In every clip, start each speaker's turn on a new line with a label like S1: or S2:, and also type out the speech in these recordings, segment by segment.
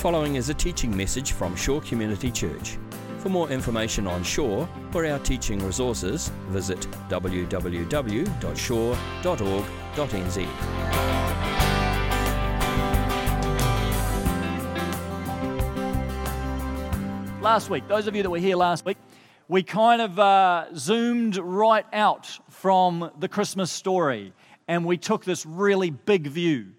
S1: following is a teaching message from Shore Community Church. For more information on Shore or our teaching resources, visit www.shore.org.nz.
S2: Last week, those of you that were here last week, we kind of uh, zoomed right out from the Christmas story and we took this really big view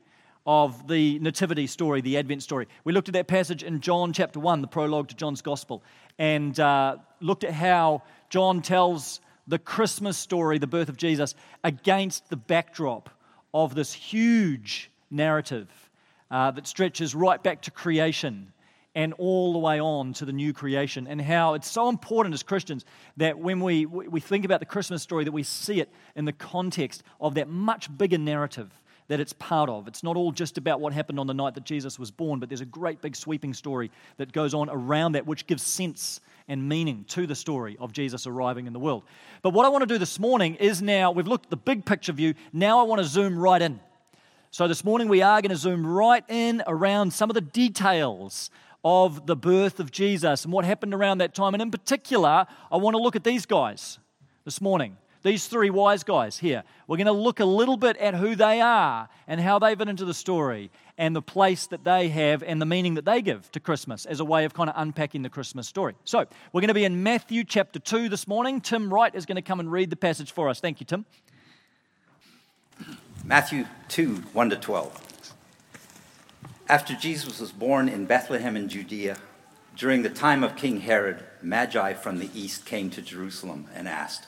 S2: of the nativity story, the Advent story. We looked at that passage in John chapter 1, the prologue to John's Gospel, and uh, looked at how John tells the Christmas story, the birth of Jesus, against the backdrop of this huge narrative uh, that stretches right back to creation and all the way on to the new creation, and how it's so important as Christians that when we, we think about the Christmas story, that we see it in the context of that much bigger narrative that it's part of. It's not all just about what happened on the night that Jesus was born, but there's a great big sweeping story that goes on around that, which gives sense and meaning to the story of Jesus arriving in the world. But what I want to do this morning is now, we've looked at the big picture view, now I want to zoom right in. So this morning we are going to zoom right in around some of the details of the birth of Jesus and what happened around that time. And in particular, I want to look at these guys this morning these three wise guys here. We're going to look a little bit at who they are and how they fit into the story and the place that they have and the meaning that they give to Christmas as a way of kind of unpacking the Christmas story. So, we're going to be in Matthew chapter 2 this morning. Tim Wright is going to come and read the passage for us. Thank you, Tim.
S3: Matthew 2 1 to 12. After Jesus was born in Bethlehem in Judea, during the time of King Herod, Magi from the east came to Jerusalem and asked,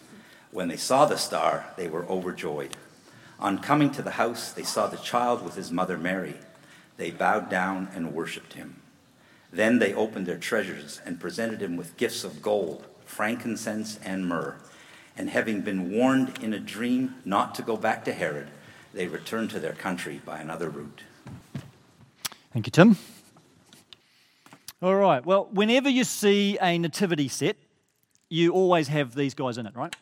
S3: When they saw the star, they were overjoyed. On coming to the house, they saw the child with his mother Mary. They bowed down and worshipped him. Then they opened their treasures and presented him with gifts of gold, frankincense, and myrrh. And having been warned in a dream not to go back to Herod, they returned to their country by another route.
S2: Thank you, Tim. All right. Well, whenever you see a nativity set, you always have these guys in it, right?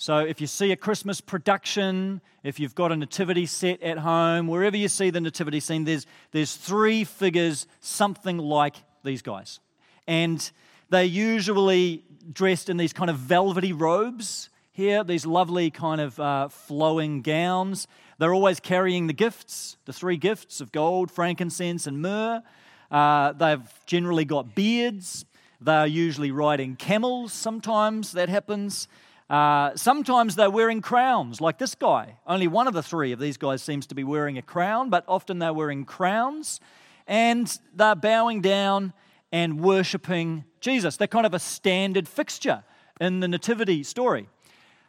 S2: So if you see a Christmas production, if you've got a nativity set at home, wherever you see the nativity scene, there's, there's three figures, something like these guys. And they're usually dressed in these kind of velvety robes here, these lovely kind of uh, flowing gowns. They're always carrying the gifts, the three gifts of gold, frankincense, and myrrh. Uh, they've generally got beards. They're usually riding camels, sometimes that happens. Uh, sometimes they're wearing crowns, like this guy. Only one of the three of these guys seems to be wearing a crown, but often they're wearing crowns and they're bowing down and worshipping Jesus. They're kind of a standard fixture in the Nativity story.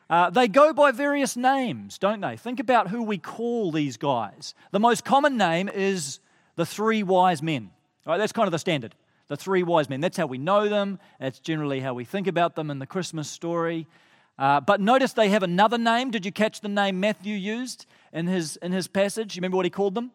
S2: Uh, they go by various names, don't they? Think about who we call these guys. The most common name is the three wise men. Right, that's kind of the standard. The three wise men. That's how we know them. That's generally how we think about them in the Christmas story. Uh, but notice they have another name. Did you catch the name Matthew used in his, in his passage? You remember what he called them?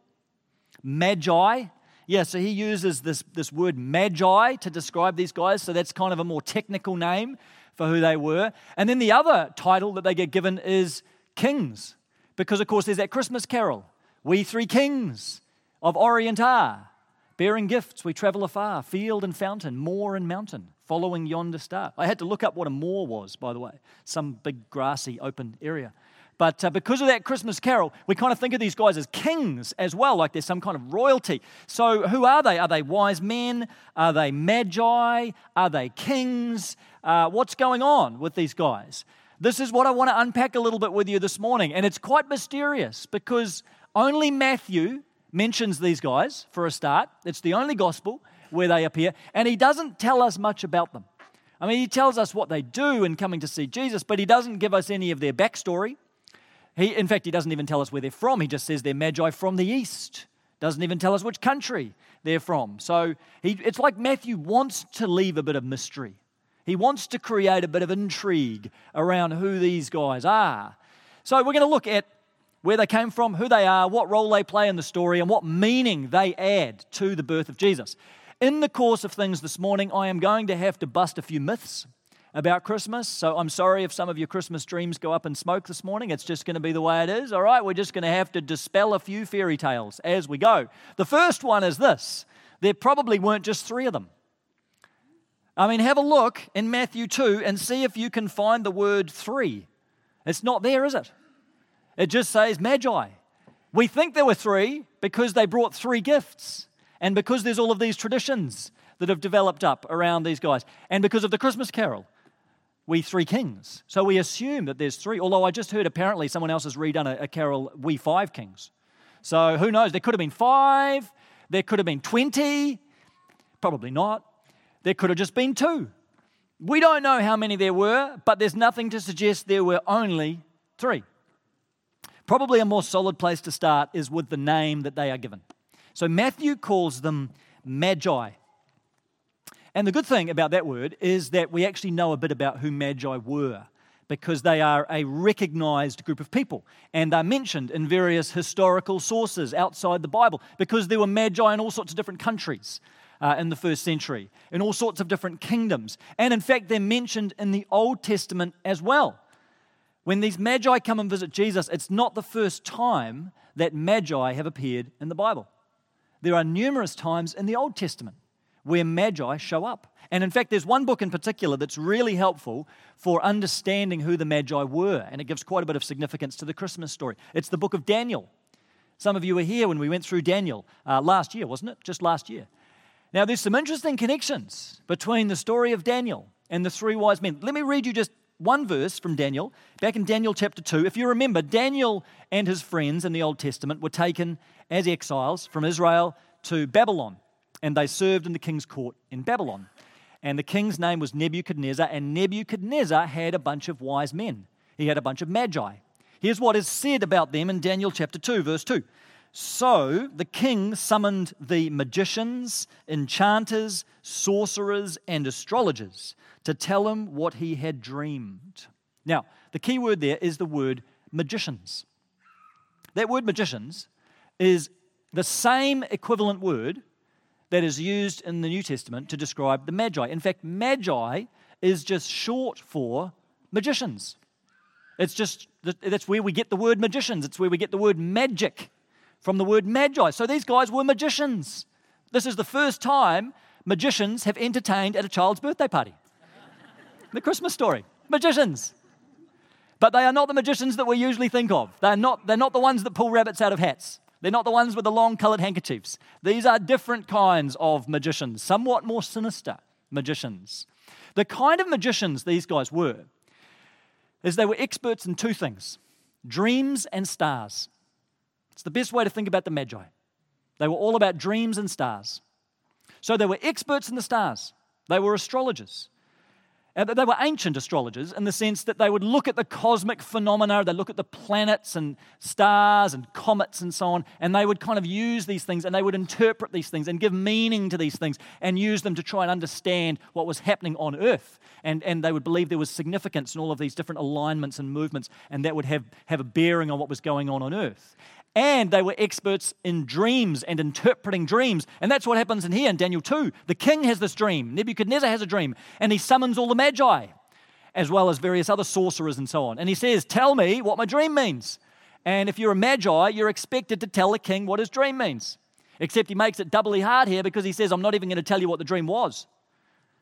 S2: Magi. Yeah, so he uses this, this word magi to describe these guys. So that's kind of a more technical name for who they were. And then the other title that they get given is kings. Because, of course, there's that Christmas carol We three kings of Orient are. Bearing gifts, we travel afar, field and fountain, moor and mountain following yonder star. I had to look up what a moor was, by the way, some big grassy open area. But uh, because of that Christmas carol, we kind of think of these guys as kings as well, like there's some kind of royalty. So, who are they? Are they wise men? Are they magi? Are they kings? Uh, what's going on with these guys? This is what I want to unpack a little bit with you this morning. And it's quite mysterious because only Matthew mentions these guys for a start. It's the only gospel where they appear, and he doesn't tell us much about them. I mean, he tells us what they do in coming to see Jesus, but he doesn't give us any of their backstory. He, in fact, he doesn't even tell us where they're from. He just says they're magi from the east. Doesn't even tell us which country they're from. So he, it's like Matthew wants to leave a bit of mystery. He wants to create a bit of intrigue around who these guys are. So we're going to look at where they came from, who they are, what role they play in the story, and what meaning they add to the birth of Jesus. In the course of things this morning, I am going to have to bust a few myths about Christmas. So I'm sorry if some of your Christmas dreams go up in smoke this morning. It's just going to be the way it is. All right, we're just going to have to dispel a few fairy tales as we go. The first one is this there probably weren't just three of them. I mean, have a look in Matthew 2 and see if you can find the word three. It's not there, is it? It just says magi. We think there were three because they brought three gifts and because there's all of these traditions that have developed up around these guys, and because of the Christmas carol, we three kings. So we assume that there's three, although I just heard apparently someone else has redone a, a carol, We Five Kings. So who knows? There could have been five, there could have been 20, probably not. There could have just been two. We don't know how many there were, but there's nothing to suggest there were only three. Probably a more solid place to start is with the name that they are given. So Matthew calls them magi. And the good thing about that word is that we actually know a bit about who magi were because they are a recognized group of people and they're mentioned in various historical sources outside the Bible because there were magi in all sorts of different countries. Uh, in the first century, in all sorts of different kingdoms. And in fact, they're mentioned in the Old Testament as well. When these magi come and visit Jesus, it's not the first time that magi have appeared in the Bible. There are numerous times in the Old Testament where magi show up. And in fact, there's one book in particular that's really helpful for understanding who the magi were, and it gives quite a bit of significance to the Christmas story. It's the book of Daniel. Some of you were here when we went through Daniel uh, last year, wasn't it? Just last year. Now, there's some interesting connections between the story of Daniel and the three wise men. Let me read you just one verse from Daniel, back in Daniel chapter 2. If you remember, Daniel and his friends in the Old Testament were taken as exiles from Israel to Babylon, and they served in the king's court in Babylon. And the king's name was Nebuchadnezzar, and Nebuchadnezzar had a bunch of wise men. He had a bunch of magi. Here's what is said about them in Daniel chapter 2, verse 2. So the king summoned the magicians, enchanters, sorcerers, and astrologers to tell him what he had dreamed. Now, the key word there is the word magicians. That word magicians is the same equivalent word that is used in the New Testament to describe the Magi. In fact, Magi is just short for magicians. It's just, that's where we get the word magicians. It's where we get the word magic from the word magi. So these guys were magicians. This is the first time magicians have entertained at a child's birthday party the Christmas story. Magicians. But they are not the magicians that we usually think of. They're not, they're not the ones that pull rabbits out of hats. They're not the ones with the long colored handkerchiefs. These are different kinds of magicians, somewhat more sinister magicians. The kind of magicians these guys were is they were experts in two things dreams and stars. It's the best way to think about the Magi. They were all about dreams and stars. So they were experts in the stars, they were astrologers. Uh, they were ancient astrologers in the sense that they would look at the cosmic phenomena, they look at the planets and stars and comets and so on, and they would kind of use these things and they would interpret these things and give meaning to these things and use them to try and understand what was happening on Earth. And, and they would believe there was significance in all of these different alignments and movements, and that would have, have a bearing on what was going on on Earth and they were experts in dreams and interpreting dreams. And that's what happens in here in Daniel 2. The king has this dream, Nebuchadnezzar has a dream, and he summons all the magi, as well as various other sorcerers and so on. And he says, Tell me what my dream means. And if you're a magi, you're expected to tell the king what his dream means. Except he makes it doubly hard here because he says, I'm not even going to tell you what the dream was.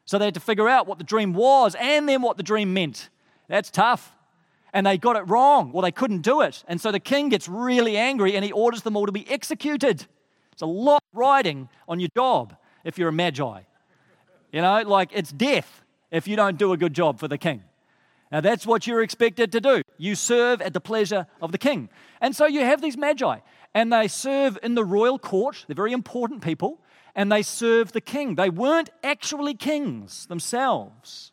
S2: So they had to figure out what the dream was and then what the dream meant. That's tough. And they got it wrong or they couldn't do it. And so the king gets really angry and he orders them all to be executed. It's a lot riding on your job if you're a magi. You know, like it's death if you don't do a good job for the king. Now, that's what you're expected to do. You serve at the pleasure of the king. And so you have these magi, and they serve in the royal court. They're very important people, and they serve the king. They weren't actually kings themselves.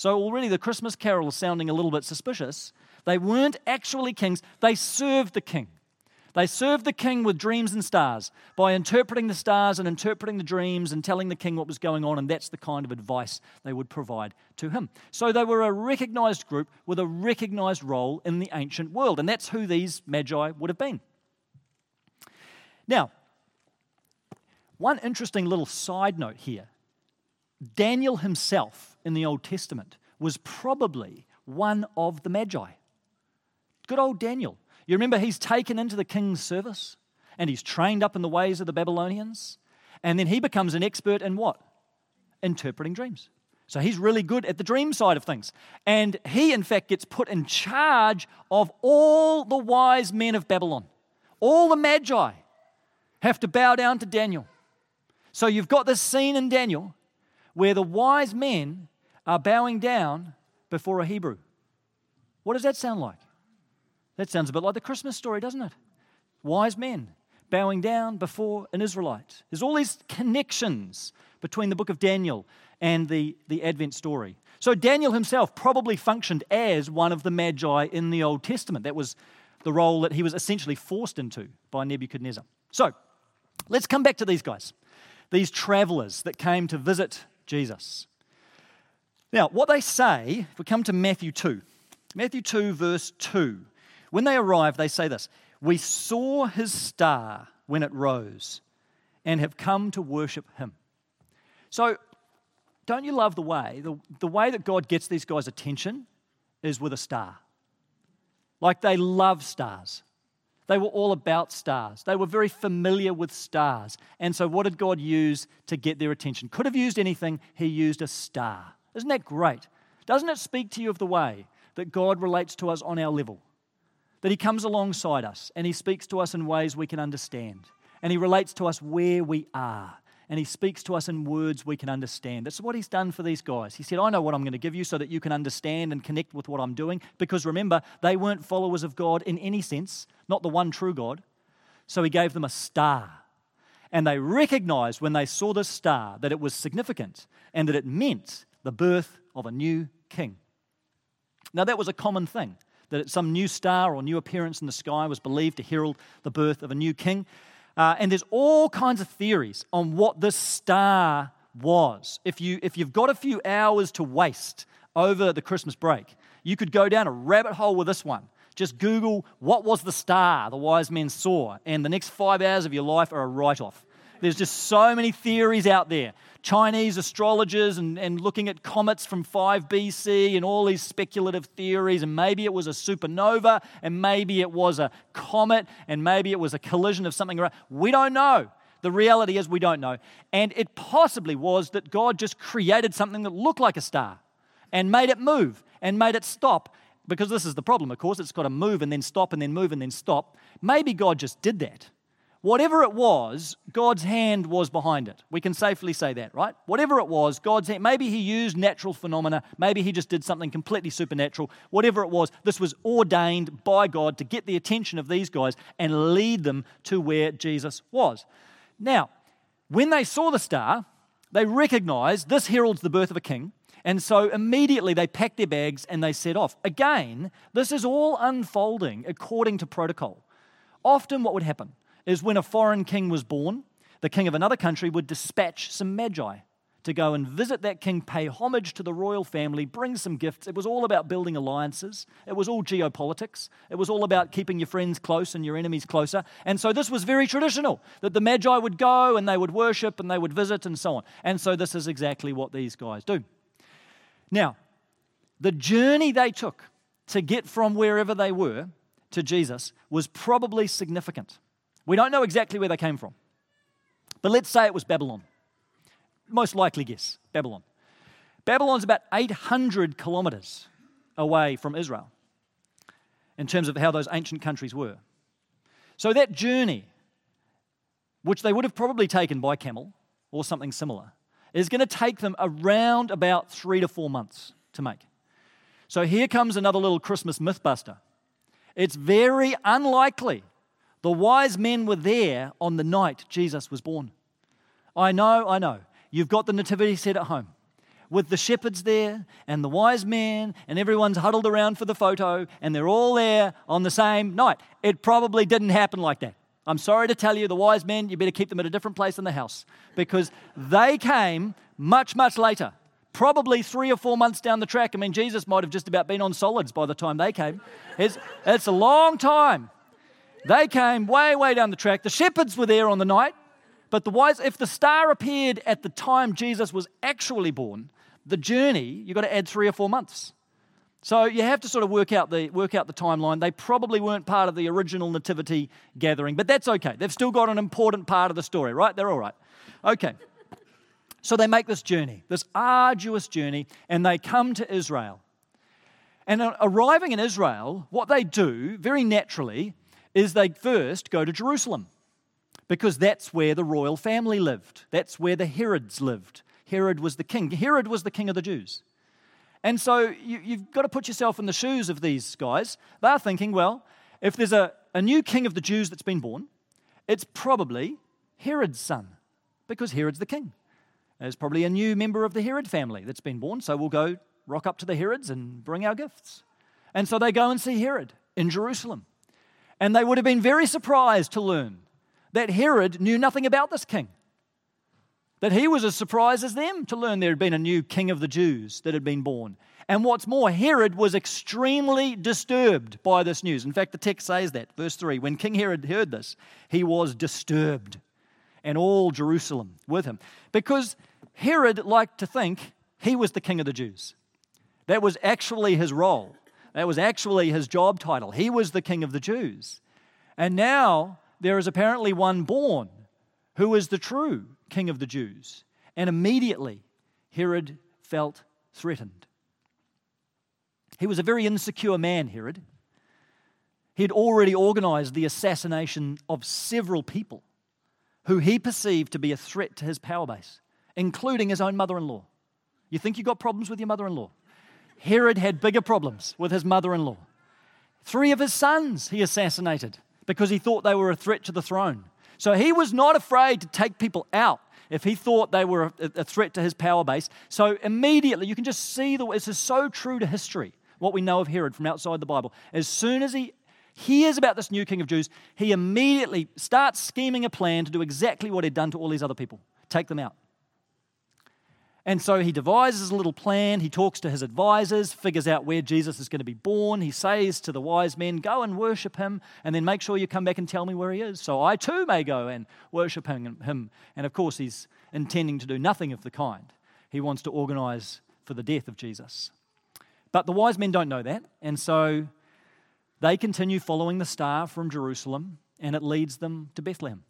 S2: So already the Christmas carol is sounding a little bit suspicious. They weren't actually kings, they served the king. They served the king with dreams and stars by interpreting the stars and interpreting the dreams and telling the king what was going on, and that's the kind of advice they would provide to him. So they were a recognized group with a recognized role in the ancient world, and that's who these magi would have been. Now, one interesting little side note here Daniel himself in the Old Testament was probably one of the magi. Good old Daniel. You remember he's taken into the king's service and he's trained up in the ways of the Babylonians. And then he becomes an expert in what? Interpreting dreams. So he's really good at the dream side of things. And he, in fact, gets put in charge of all the wise men of Babylon. All the magi have to bow down to Daniel. So you've got this scene in Daniel where the wise men are bowing down before a Hebrew. What does that sound like? That sounds a bit like the Christmas story, doesn't it? Wise men bowing down before an Israelite. There's all these connections between the book of Daniel and the, the Advent story. So Daniel himself probably functioned as one of the magi in the Old Testament. That was the role that he was essentially forced into by Nebuchadnezzar. So let's come back to these guys, these travelers that came to visit Jesus. Now, what they say, if we come to Matthew 2, Matthew 2, verse 2, when they arrive, they say this We saw his star when it rose and have come to worship him. So, don't you love the way? The, the way that God gets these guys' attention is with a star. Like they love stars. They were all about stars. They were very familiar with stars. And so, what did God use to get their attention? Could have used anything, He used a star. Isn't that great? Doesn't it speak to you of the way that God relates to us on our level? that He comes alongside us and He speaks to us in ways we can understand. And He relates to us where we are. And He speaks to us in words we can understand. That's what He's done for these guys. He said, I know what I'm going to give you so that you can understand and connect with what I'm doing. Because remember, they weren't followers of God in any sense, not the one true God. So He gave them a star. And they recognized when they saw this star that it was significant and that it meant the birth of a new king. Now, that was a common thing that some new star or new appearance in the sky was believed to herald the birth of a new king. Uh, and there's all kinds of theories on what this star was. If, you, if you've got a few hours to waste over the Christmas break, you could go down a rabbit hole with this one. Just Google what was the star the wise men saw, and the next five hours of your life are a write off. There's just so many theories out there. Chinese astrologers and, and looking at comets from 5 BC and all these speculative theories. And maybe it was a supernova, and maybe it was a comet, and maybe it was a collision of something. We don't know. The reality is, we don't know. And it possibly was that God just created something that looked like a star and made it move and made it stop. Because this is the problem, of course, it's got to move and then stop and then move and then stop. Maybe God just did that Whatever it was, God's hand was behind it. We can safely say that, right? Whatever it was, God's hand, maybe He used natural phenomena, maybe He just did something completely supernatural. Whatever it was, this was ordained by God to get the attention of these guys and lead them to where Jesus was. Now, when they saw the star, they recognized this heralds the birth of a king. And so immediately they packed their bags and they set off. Again, this is all unfolding according to protocol. Often, what would happen? Is when a foreign king was born, the king of another country would dispatch some magi to go and visit that king, pay homage to the royal family, bring some gifts. It was all about building alliances. It was all geopolitics. It was all about keeping your friends close and your enemies closer. And so this was very traditional that the magi would go and they would worship and they would visit and so on. And so this is exactly what these guys do. Now, the journey they took to get from wherever they were to Jesus was probably significant. We don't know exactly where they came from. But let's say it was Babylon. Most likely guess Babylon. Babylon's about 800 kilometers away from Israel. in terms of how those ancient countries were. So that journey, which they would have probably taken by camel or something similar, is going to take them around about three to four months to make. So here comes another little Christmas mythbuster. It's very unlikely the wise men were there on the night Jesus was born. I know, I know. You've got the nativity set at home with the shepherds there and the wise men, and everyone's huddled around for the photo, and they're all there on the same night. It probably didn't happen like that. I'm sorry to tell you, the wise men, you better keep them at a different place in the house because they came much, much later. Probably three or four months down the track. I mean, Jesus might have just about been on solids by the time they came. It's, it's a long time. They came way, way down the track. The shepherds were there on the night, but the wise, if the star appeared at the time Jesus was actually born, the journey, you've got to add three or four months. So you have to sort of work out the work out the timeline. They probably weren't part of the original nativity gathering, but that's okay. They've still got an important part of the story, right? They're all right. Okay. So they make this journey, this arduous journey, and they come to Israel. And arriving in Israel, what they do very naturally is they first go to Jerusalem because that's where the royal family lived. That's where the Herods lived. Herod was the king. Herod was the king of the Jews. And so you, have got to put yourself in the shoes of these guys. They're thinking, well, if there's a, a new king of the Jews that's been born, it's probably Herod's son because Herod's the king. There's probably a new member of the Herod family that's been born, so we'll go rock up to the Herods and bring our gifts. And so they go and see Herod in Jerusalem. And they would have been very surprised to learn that Herod knew nothing about this king. That he was as surprised as them to learn there had been a new king of the Jews that had been born. And what's more, Herod was extremely disturbed by this news. In fact, the text says that, verse 3 when King Herod heard this, he was disturbed, and all Jerusalem with him. Because Herod liked to think he was the king of the Jews. That was actually his role. That was actually his job title. He was the king of the Jews. And now there is apparently one born who is the true king of the Jews. And immediately Herod felt threatened. He was a very insecure man, Herod. He had already organized the assassination of several people who he perceived to be a threat to his power base, including his own mother in law. You think you've got problems with your mother in law? Herod had bigger problems with his mother in law. Three of his sons he assassinated because he thought they were a threat to the throne. So he was not afraid to take people out if he thought they were a, threat to his power base. So immediately, you can just see the, this is so true to history, what we know of Herod from outside the Bible. As soon as he hears about this new king of Jews, he immediately starts scheming a plan to do exactly what he'd done to all these other people take them out. And so he devises a little plan. He talks to his advisors, figures out where Jesus is going to be born. He says to the wise men, Go and worship him, and then make sure you come back and tell me where he is, so I too may go and worship him. And of course, he's intending to do nothing of the kind. He wants to organize for the death of Jesus. But the wise men don't know that, and so they continue following the star from Jerusalem, and it leads them to Bethlehem.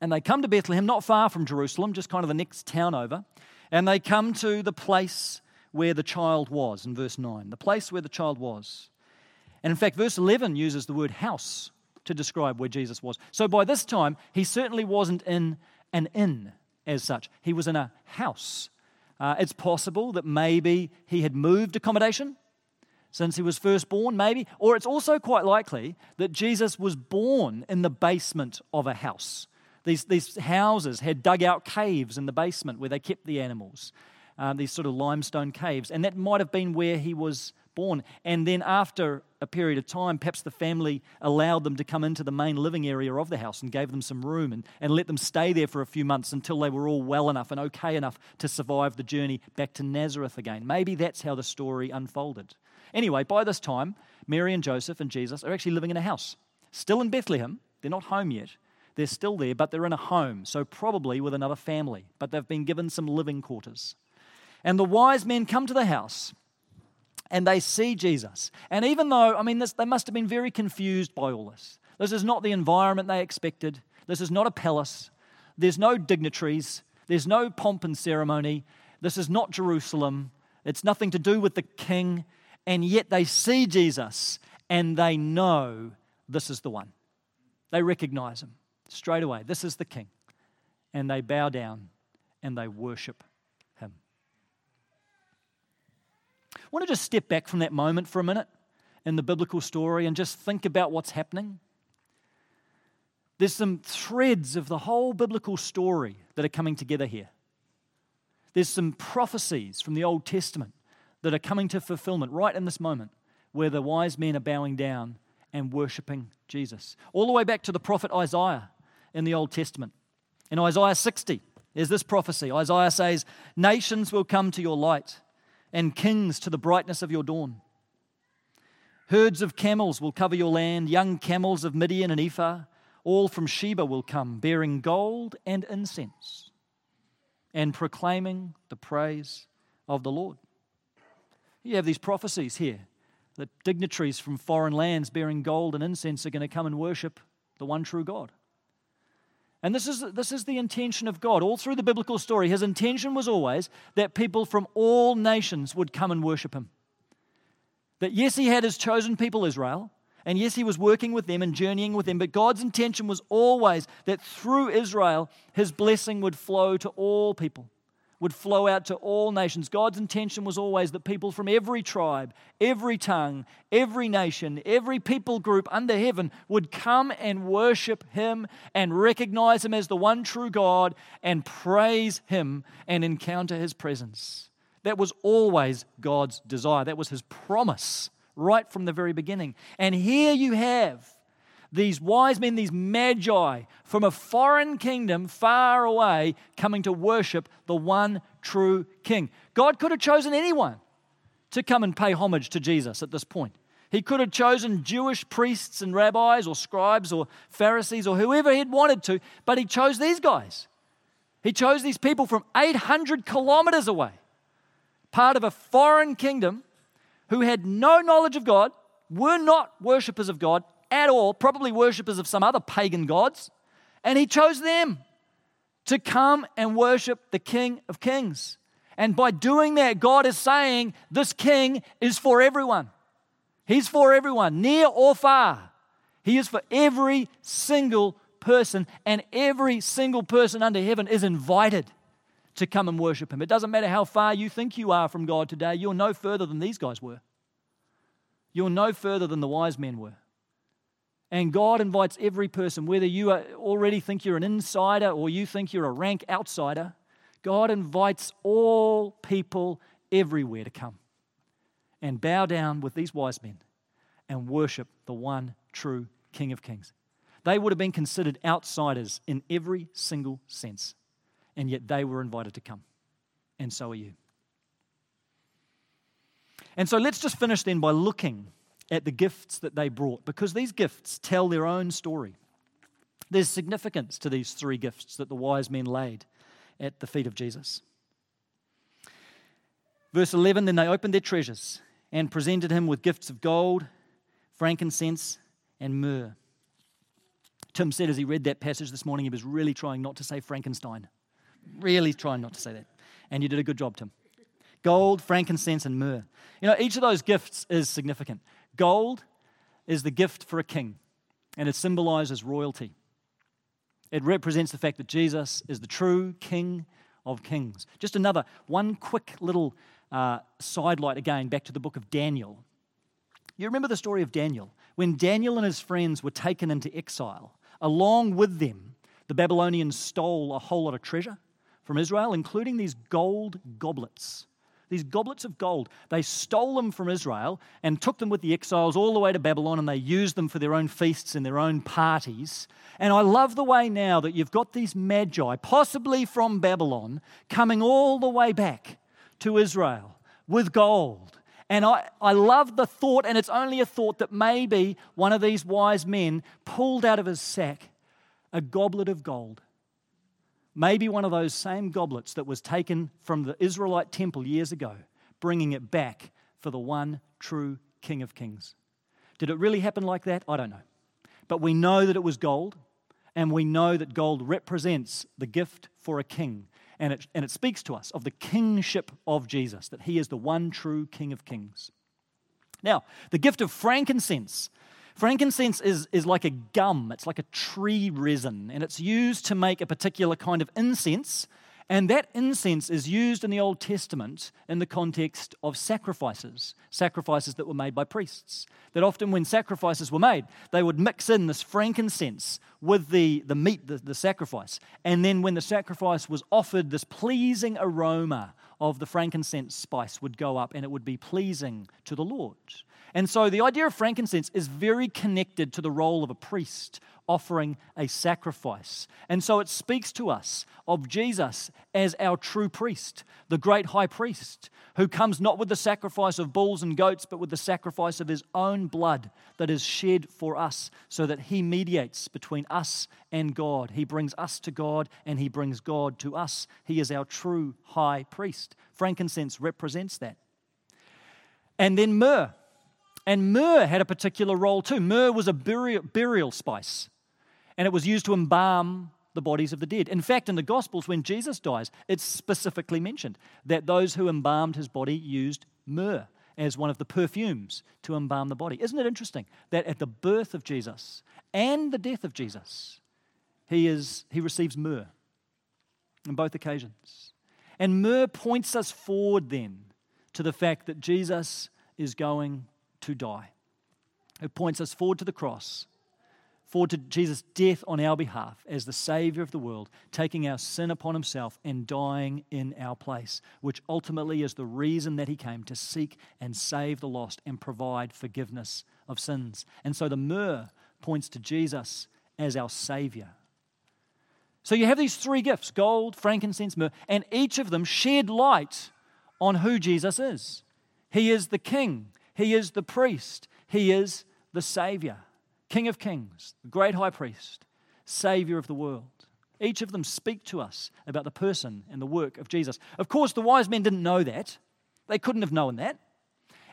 S2: And they come to Bethlehem, not far from Jerusalem, just kind of the next town over. And they come to the place where the child was, in verse 9. The place where the child was. And in fact, verse 11 uses the word house to describe where Jesus was. So by this time, he certainly wasn't in an inn as such, he was in a house. Uh, it's possible that maybe he had moved accommodation since he was first born, maybe. Or it's also quite likely that Jesus was born in the basement of a house. These, these houses had dug out caves in the basement where they kept the animals, uh, these sort of limestone caves. And that might have been where he was born. And then, after a period of time, perhaps the family allowed them to come into the main living area of the house and gave them some room and, and let them stay there for a few months until they were all well enough and okay enough to survive the journey back to Nazareth again. Maybe that's how the story unfolded. Anyway, by this time, Mary and Joseph and Jesus are actually living in a house, still in Bethlehem. They're not home yet. They're still there, but they're in a home, so probably with another family, but they've been given some living quarters. And the wise men come to the house and they see Jesus. And even though, I mean, this, they must have been very confused by all this. This is not the environment they expected. This is not a palace. There's no dignitaries. There's no pomp and ceremony. This is not Jerusalem. It's nothing to do with the king. And yet they see Jesus and they know this is the one. They recognize him straight away. This is the king. And they bow down and they worship him. I want to just step back from that moment for a minute in the biblical story and just think about what's happening. There's some threads of the whole biblical story that are coming together here. There's some prophecies from the Old Testament that are coming to fulfillment right in this moment where the wise men are bowing down and worshiping Jesus. All the way back to the prophet Isaiah in the Old Testament. In Isaiah 60, there's this prophecy. Isaiah says, Nations will come to your light, and kings to the brightness of your dawn. Herds of camels will cover your land, young camels of Midian and Ephah, all from Sheba will come, bearing gold and incense, and proclaiming the praise of the Lord. You have these prophecies here that dignitaries from foreign lands bearing gold and incense are going to come and worship the one true God. And this is, this is the intention of God. All through the biblical story, his intention was always that people from all nations would come and worship him. That yes, he had his chosen people, Israel, and yes, he was working with them and journeying with them, but God's intention was always that through Israel, his blessing would flow to all people would flow out to all nations. God's intention was always that people from every tribe, every tongue, every nation, every people group under heaven would come and worship Him and recognize Him as the one true God and praise Him and encounter His presence. That was always God's desire, that was His promise right from the very beginning. And here you have these wise men, these magi from a foreign kingdom far away coming to worship the one true king. God could have chosen anyone to come and pay homage to Jesus at this point. He could have chosen Jewish priests and rabbis or scribes or Pharisees or whoever he'd wanted to, but he chose these guys. He chose these people from 800 kilometers away, part of a foreign kingdom who had no knowledge of God, were not worshippers of God, at all, probably worshippers of some other pagan gods, and he chose them to come and worship the King of Kings. And by doing that, God is saying this King is for everyone. He's for everyone, near or far. He is for every single person, and every single person under heaven is invited to come and worship Him. It doesn't matter how far you think you are from God today, you're no further than these guys were. You're no further than the wise men were. And God invites every person, whether you already think you're an insider or you think you're a rank outsider, God invites all people everywhere to come and bow down with these wise men and worship the one true King of Kings. They would have been considered outsiders in every single sense, and yet they were invited to come. And so are you. And so let's just finish then by looking at the gifts that they brought because these gifts tell their own story. There's significance to these three gifts that the wise men laid at the feet of Jesus. Verse 11 Then they opened their treasures and presented him with gifts of gold, frankincense, and myrrh. Tim said as he read that passage this morning, he was really trying not to say Frankenstein. Really trying not to say that. And you did a good job, Tim. Gold, frankincense, and myrrh. You know, each of those gifts is significant. Gold is the gift for a king, and it symbolizes royalty. It represents the fact that Jesus is the true King of Kings. Just another, one quick little uh, sidelight again back to the book of Daniel. You remember the story of Daniel? When Daniel and his friends were taken into exile, along with them, the Babylonians stole a whole lot of treasure from Israel, including these gold goblets these goblets of gold. They stole them from Israel and took them with the exiles all the way to Babylon, and they used them for their own feasts and their own parties. And I love the way now that you've got these magi, possibly from Babylon, coming all the way back to Israel with gold. And I, I love the thought, and it's only a thought, that maybe one of these wise men pulled out of his sack a goblet of gold Maybe one of those same goblets that was taken from the Israelite temple years ago, bringing it back for the one true King of Kings. Did it really happen like that? I don't know. But we know that it was gold, and we know that gold represents the gift for a king. And it, and it speaks to us of the kingship of Jesus, that he is the one true King of Kings. Now, the gift of frankincense. Frankincense is, is like a gum, it's like a tree resin, and it's used to make a particular kind of incense. And that incense is used in the Old Testament in the context of sacrifices, sacrifices that were made by priests. That often, when sacrifices were made, they would mix in this frankincense with the, the meat, the, the sacrifice. And then, when the sacrifice was offered, this pleasing aroma of the frankincense spice would go up and it would be pleasing to the Lord. And so the idea of frankincense is very connected to the role of a priest offering a sacrifice. And so it speaks to us of Jesus as our true priest, the great high priest, who comes not with the sacrifice of bulls and goats, but with the sacrifice of his own blood that is shed for us, so that he mediates between us and God. He brings us to God and he brings God to us. He is our true high priest. Frankincense represents that. And then myrrh. And myrrh had a particular role too. Myrrh was a burial, burial spice, and it was used to embalm the bodies of the dead. In fact, in the Gospels, when Jesus dies, it's specifically mentioned that those who embalmed his body used myrrh as one of the perfumes to embalm the body. Isn't it interesting that at the birth of Jesus and the death of Jesus, he, is, he receives myrrh on both occasions? And myrrh points us forward then to the fact that Jesus is going to die. It points us forward to the cross, forward to Jesus' death on our behalf as the Savior of the world, taking our sin upon Himself and dying in our place, which ultimately is the reason that He came to seek and save the lost and provide forgiveness of sins. And so the myrrh points to Jesus as our Savior. So you have these three gifts gold, frankincense, myrrh, and each of them shed light on who Jesus is. He is the King, he is the priest, He is the Savior, King of kings, the great high priest, Savior of the world. Each of them speak to us about the person and the work of Jesus. Of course, the wise men didn't know that. They couldn't have known that.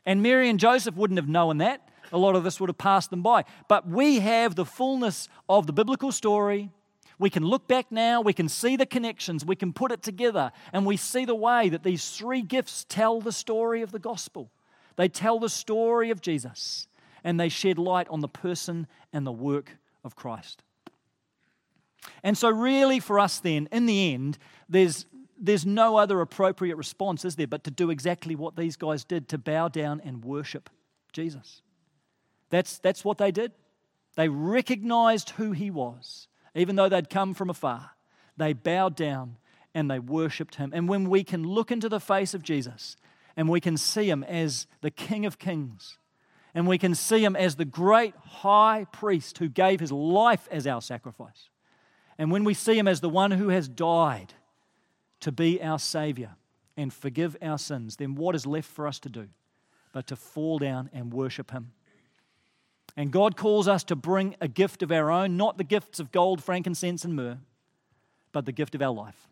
S2: And Mary and Joseph wouldn't have known that. A lot of this would have passed them by. But we have the fullness of the biblical story. We can look back now, we can see the connections, we can put it together, and we see the way that these three gifts tell the story of the gospel. They tell the story of Jesus and they shed light on the person and the work of Christ. And so, really, for us then, in the end, there's, there's no other appropriate response, is there, but to do exactly what these guys did to bow down and worship Jesus. That's, that's what they did. They recognized who he was, even though they'd come from afar. They bowed down and they worshiped him. And when we can look into the face of Jesus and we can see him as the King of Kings. And we can see him as the great high priest who gave his life as our sacrifice. And when we see him as the one who has died to be our Savior and forgive our sins, then what is left for us to do but to fall down and worship him? And God calls us to bring a gift of our own, not the gifts of gold, frankincense, and myrrh, but the gift of our life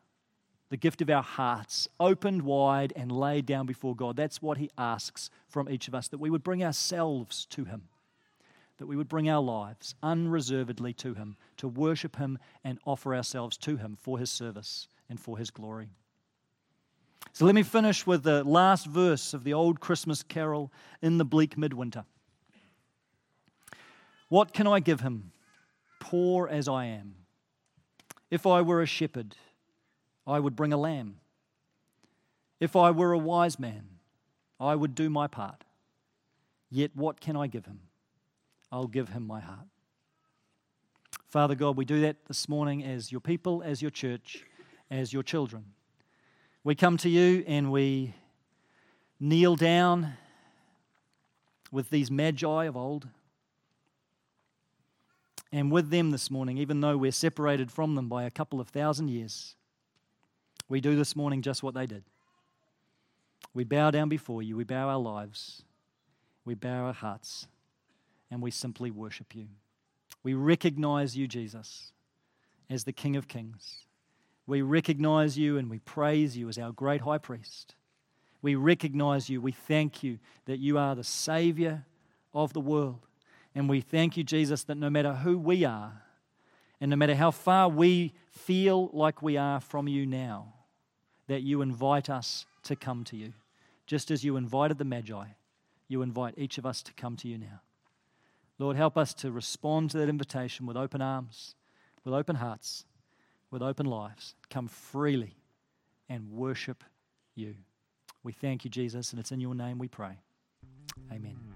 S2: the gift of our hearts opened wide and laid down before God. That's what He asks from each of us that we would bring ourselves to Him, that we would bring our lives unreservedly to Him, to worship Him and offer ourselves to Him for His service and for His glory. So let me finish with the last verse of the old Christmas carol in the bleak midwinter. What can I give him, poor as I am? If I were a shepherd, I would bring a lamb. If I were a wise man, I would do my part. Yet what can I give him? I'll give him my heart. Father God, we do that this morning as your people, as your church, as your children. We come to you and we kneel down with these magi of old. And with them this morning, even though we're separated from them by a couple of thousand years, we do this morning just what they did. We bow down before you, we bow our lives, we bow our hearts, and we simply worship you. We recognize you, Jesus, as the King of Kings. We recognize you and we praise you as our great high priest. We recognize you. We thank you that you are the Savior of the world. And we thank you, Jesus, that no matter who we are, and no matter how far we feel like we are from you now, that you invite us to come to you, just as you invited the Magi you invite each of us to come to you now. Lord, help us to respond to that invitation with open arms, with open hearts, with open lives. Come freely and worship you. We thank you, Jesus, and it's in your name we pray. Amen.